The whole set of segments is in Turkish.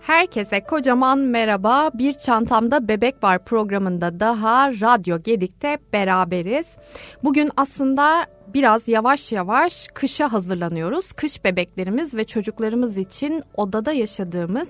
Herkese kocaman merhaba. Bir çantamda bebek var programında daha Radyo Gedik'te beraberiz. Bugün aslında biraz yavaş yavaş kışa hazırlanıyoruz. Kış bebeklerimiz ve çocuklarımız için odada yaşadığımız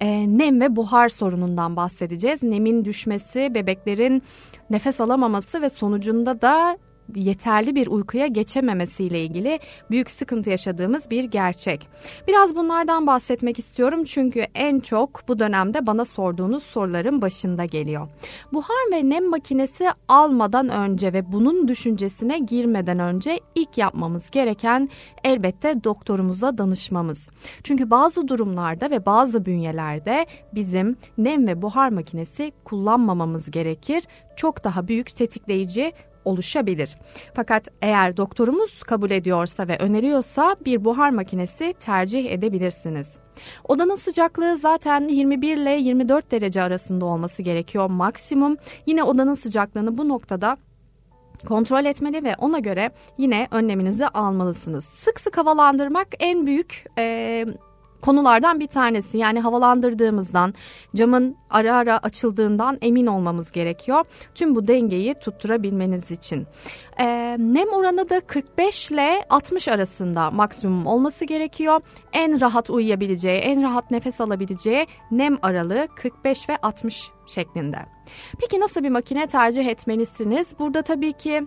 e, nem ve buhar sorunundan bahsedeceğiz. Nemin düşmesi, bebeklerin nefes alamaması ve sonucunda da yeterli bir uykuya geçememesiyle ilgili büyük sıkıntı yaşadığımız bir gerçek. Biraz bunlardan bahsetmek istiyorum çünkü en çok bu dönemde bana sorduğunuz soruların başında geliyor. Buhar ve nem makinesi almadan önce ve bunun düşüncesine girmeden önce ilk yapmamız gereken elbette doktorumuza danışmamız. Çünkü bazı durumlarda ve bazı bünyelerde bizim nem ve buhar makinesi kullanmamamız gerekir. Çok daha büyük tetikleyici oluşabilir. Fakat eğer doktorumuz kabul ediyorsa ve öneriyorsa bir buhar makinesi tercih edebilirsiniz. Odanın sıcaklığı zaten 21 ile 24 derece arasında olması gerekiyor maksimum. Yine odanın sıcaklığını bu noktada kontrol etmeli ve ona göre yine önleminizi almalısınız. Sık sık havalandırmak en büyük e, konulardan bir tanesi. Yani havalandırdığımızdan, camın ara ara açıldığından emin olmamız gerekiyor. Tüm bu dengeyi tutturabilmeniz için. Ee, nem oranı da 45 ile 60 arasında maksimum olması gerekiyor. En rahat uyuyabileceği, en rahat nefes alabileceği nem aralığı 45 ve 60 şeklinde. Peki nasıl bir makine tercih etmelisiniz? Burada tabii ki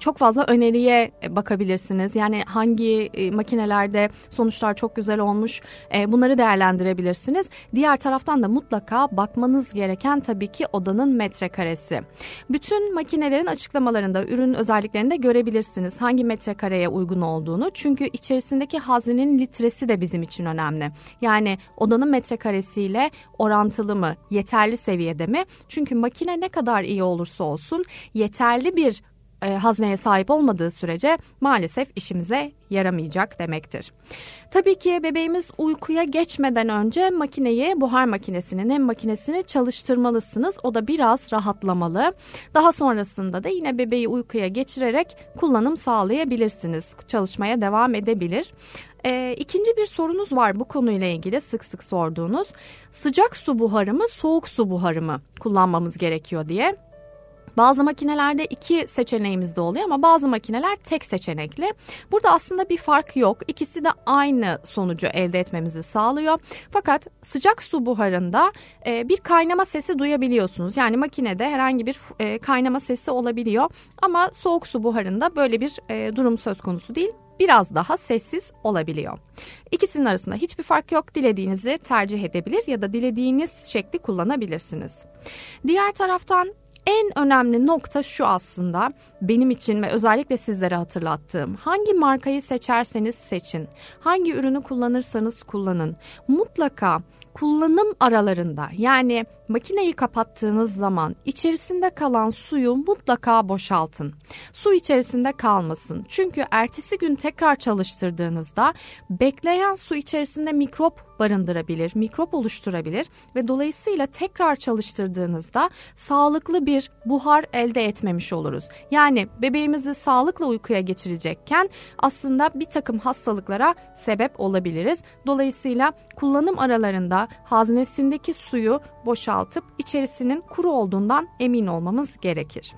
çok fazla öneriye bakabilirsiniz. Yani hangi e, makinelerde sonuçlar çok güzel olmuş e, bunları değerlendirebilirsiniz. Diğer taraftan da mutlaka bakmanız gereken tabii ki odanın metrekaresi. Bütün makinelerin açıklamalarında ürün özelliklerinde görebilirsiniz hangi metrekareye uygun olduğunu. Çünkü içerisindeki haznenin litresi de bizim için önemli. Yani odanın metrekaresiyle orantılı mı, yeterli seviyede mi? Çünkü makine ne kadar iyi olursa olsun yeterli bir e, hazneye sahip olmadığı sürece maalesef işimize yaramayacak demektir. Tabii ki bebeğimiz uykuya geçmeden önce makineyi, buhar makinesini, nem makinesini çalıştırmalısınız. O da biraz rahatlamalı. Daha sonrasında da yine bebeği uykuya geçirerek kullanım sağlayabilirsiniz. Çalışmaya devam edebilir. E, ikinci bir sorunuz var bu konuyla ilgili sık sık sorduğunuz. Sıcak su buharı mı, soğuk su buharı mı kullanmamız gerekiyor diye. Bazı makinelerde iki seçeneğimiz de oluyor ama bazı makineler tek seçenekli. Burada aslında bir fark yok. İkisi de aynı sonucu elde etmemizi sağlıyor. Fakat sıcak su buharında e, bir kaynama sesi duyabiliyorsunuz. Yani makinede herhangi bir e, kaynama sesi olabiliyor. Ama soğuk su buharında böyle bir e, durum söz konusu değil biraz daha sessiz olabiliyor. İkisinin arasında hiçbir fark yok. Dilediğinizi tercih edebilir ya da dilediğiniz şekli kullanabilirsiniz. Diğer taraftan en önemli nokta şu aslında benim için ve özellikle sizlere hatırlattığım. Hangi markayı seçerseniz seçin, hangi ürünü kullanırsanız kullanın. Mutlaka kullanım aralarında yani makineyi kapattığınız zaman içerisinde kalan suyu mutlaka boşaltın. Su içerisinde kalmasın. Çünkü ertesi gün tekrar çalıştırdığınızda bekleyen su içerisinde mikrop barındırabilir, mikrop oluşturabilir ve dolayısıyla tekrar çalıştırdığınızda sağlıklı bir buhar elde etmemiş oluruz. Yani bebeğimizi sağlıklı uykuya geçirecekken aslında bir takım hastalıklara sebep olabiliriz. Dolayısıyla kullanım aralarında haznesindeki suyu boşaltıp içerisinin kuru olduğundan emin olmamız gerekir.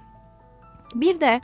Bir de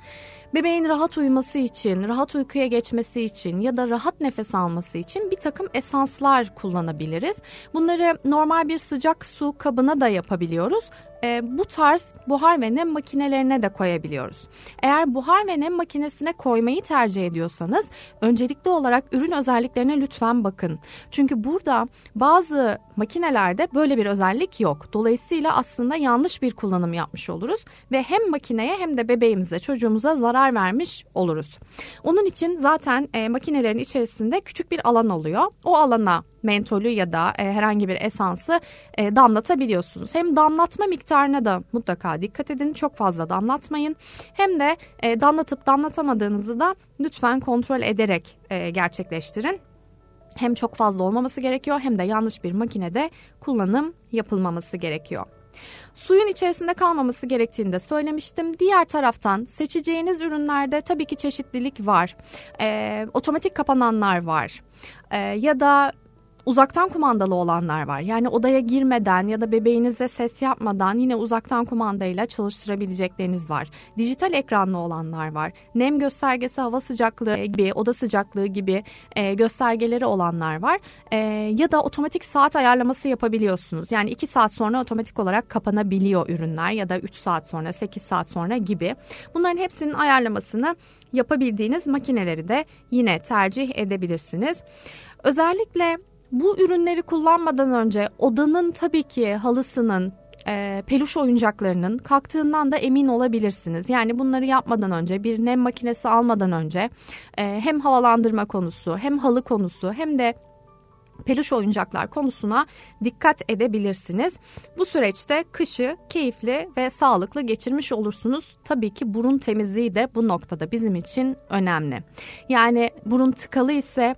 bebeğin rahat uyuması için, rahat uykuya geçmesi için ya da rahat nefes alması için bir takım esanslar kullanabiliriz. Bunları normal bir sıcak su kabına da yapabiliyoruz e, bu tarz buhar ve nem makinelerine de koyabiliyoruz. Eğer buhar ve nem makinesine koymayı tercih ediyorsanız öncelikli olarak ürün özelliklerine lütfen bakın. Çünkü burada bazı makinelerde böyle bir özellik yok. Dolayısıyla aslında yanlış bir kullanım yapmış oluruz ve hem makineye hem de bebeğimize çocuğumuza zarar vermiş oluruz. Onun için zaten e, makinelerin içerisinde küçük bir alan oluyor. O alana mentolü ya da e, herhangi bir esansı e, damlatabiliyorsunuz. Hem damlatma miktarına da mutlaka dikkat edin. Çok fazla damlatmayın. Hem de e, damlatıp damlatamadığınızı da lütfen kontrol ederek e, gerçekleştirin. Hem çok fazla olmaması gerekiyor hem de yanlış bir makinede kullanım yapılmaması gerekiyor. Suyun içerisinde kalmaması gerektiğini de söylemiştim. Diğer taraftan seçeceğiniz ürünlerde tabii ki çeşitlilik var. E, otomatik kapananlar var. E, ya da uzaktan kumandalı olanlar var. Yani odaya girmeden ya da bebeğinizle ses yapmadan yine uzaktan kumandayla çalıştırabilecekleriniz var. Dijital ekranlı olanlar var. Nem göstergesi, hava sıcaklığı gibi, oda sıcaklığı gibi e, göstergeleri olanlar var. E, ya da otomatik saat ayarlaması yapabiliyorsunuz. Yani 2 saat sonra otomatik olarak kapanabiliyor ürünler ya da 3 saat sonra, 8 saat sonra gibi. Bunların hepsinin ayarlamasını yapabildiğiniz makineleri de yine tercih edebilirsiniz. Özellikle bu ürünleri kullanmadan önce odanın tabii ki halısının e, peluş oyuncaklarının kalktığından da emin olabilirsiniz. Yani bunları yapmadan önce bir nem makinesi almadan önce e, hem havalandırma konusu hem halı konusu hem de peluş oyuncaklar konusuna dikkat edebilirsiniz. Bu süreçte kışı keyifli ve sağlıklı geçirmiş olursunuz. Tabii ki burun temizliği de bu noktada bizim için önemli. Yani burun tıkalı ise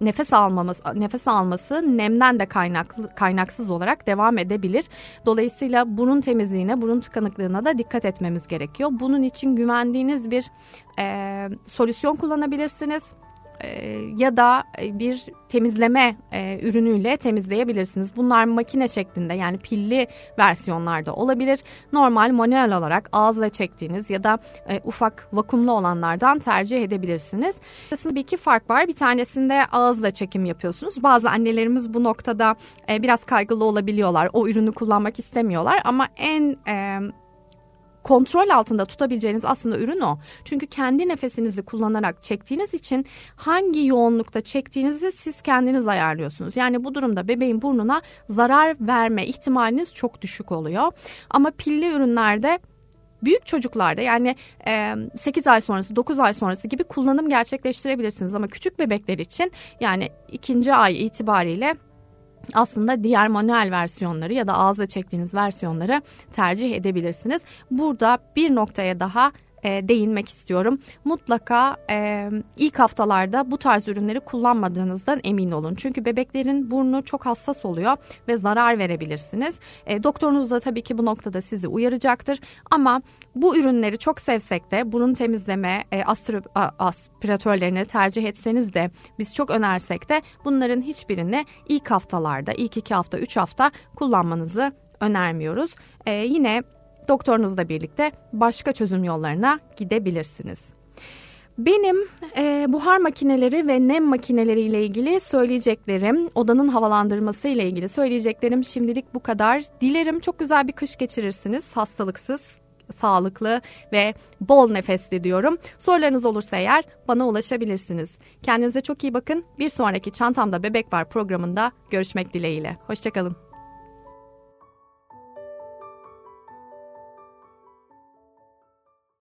nefes almamız nefes alması nemden de kaynaklı kaynaksız olarak devam edebilir. Dolayısıyla burun temizliğine, burun tıkanıklığına da dikkat etmemiz gerekiyor. Bunun için güvendiğiniz bir e, solüsyon kullanabilirsiniz e, ya da bir temizleme e, ürünüyle temizleyebilirsiniz. Bunlar makine şeklinde yani pilli versiyonlarda olabilir. Normal manuel olarak ağızla çektiğiniz ya da e, ufak vakumlu olanlardan tercih edebilirsiniz. Arasında bir iki fark var. Bir tanesinde ağızla çekim yapıyorsunuz. Bazı annelerimiz bu noktada e, biraz kaygılı olabiliyorlar. O ürünü kullanmak istemiyorlar ama en e, kontrol altında tutabileceğiniz aslında ürün o. Çünkü kendi nefesinizi kullanarak çektiğiniz için hangi yoğunlukta çektiğinizi siz kendiniz ayarlıyorsunuz. Yani bu durumda bebeğin burnuna zarar verme ihtimaliniz çok düşük oluyor. Ama pilli ürünlerde büyük çocuklarda yani 8 ay sonrası 9 ay sonrası gibi kullanım gerçekleştirebilirsiniz ama küçük bebekler için yani ikinci ay itibariyle aslında diğer manuel versiyonları ya da ağızla çektiğiniz versiyonları tercih edebilirsiniz. Burada bir noktaya daha e, değinmek istiyorum. Mutlaka e, ilk haftalarda bu tarz ürünleri kullanmadığınızdan emin olun. Çünkü bebeklerin burnu çok hassas oluyor ve zarar verebilirsiniz. E, doktorunuz da tabii ki bu noktada sizi uyaracaktır. Ama bu ürünleri çok sevsek de burun temizleme e, aspiratörlerini tercih etseniz de biz çok önersek de bunların hiçbirini ilk haftalarda, ilk iki hafta, üç hafta kullanmanızı önermiyoruz. E, yine doktorunuzla birlikte başka çözüm yollarına gidebilirsiniz. Benim e, buhar makineleri ve nem makineleri ile ilgili söyleyeceklerim, odanın havalandırması ile ilgili söyleyeceklerim şimdilik bu kadar. Dilerim çok güzel bir kış geçirirsiniz, hastalıksız, sağlıklı ve bol nefesli diyorum. Sorularınız olursa eğer bana ulaşabilirsiniz. Kendinize çok iyi bakın. Bir sonraki Çantamda Bebek Var programında görüşmek dileğiyle. Hoşçakalın.